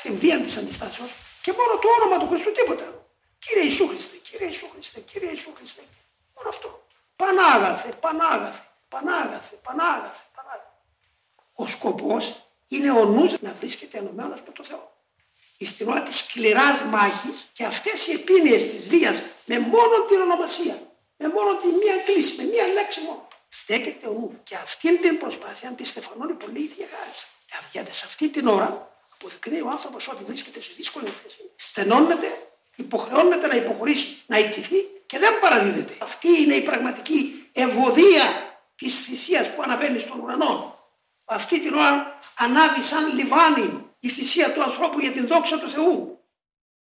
Στην βία της αντιστάσεως και μόνο το όνομα του Χριστού τίποτα. Κύριε Ιησού Χριστέ, Κύριε Ιησού Χριστέ, Κύριε Ιησού Χριστέ. Μόνο αυτό. Πανάγαθε, πανάγαθε, πανάγαθε, πανάγαθε, πανάγαθε. Ο σκοπός είναι ο νους να βρίσκεται ενωμένος με το Θεό. Στην ώρα της σκληράς μάχης και αυτές οι επίνειε της βίας με μόνο την ονομασία, με μόνο τη μία κλίση, με μία λέξη μόνο, στέκεται ο νους. Και αυτήν την προσπάθεια τη στεφανώνει πολύ η Θεία Γιατί σε αυτή την ώρα αποδεικνύει ο άνθρωπος ότι βρίσκεται σε δύσκολη θέση. Στενώνεται, υποχρεώνεται να υποχωρήσει, να ιτηθεί και δεν παραδίδεται. Αυτή είναι η πραγματική ευωδία της θυσίας που αναβαίνει στον ουρανό. Αυτή την ώρα ανάβει σαν λιβάνι η θυσία του ανθρώπου για την δόξα του Θεού.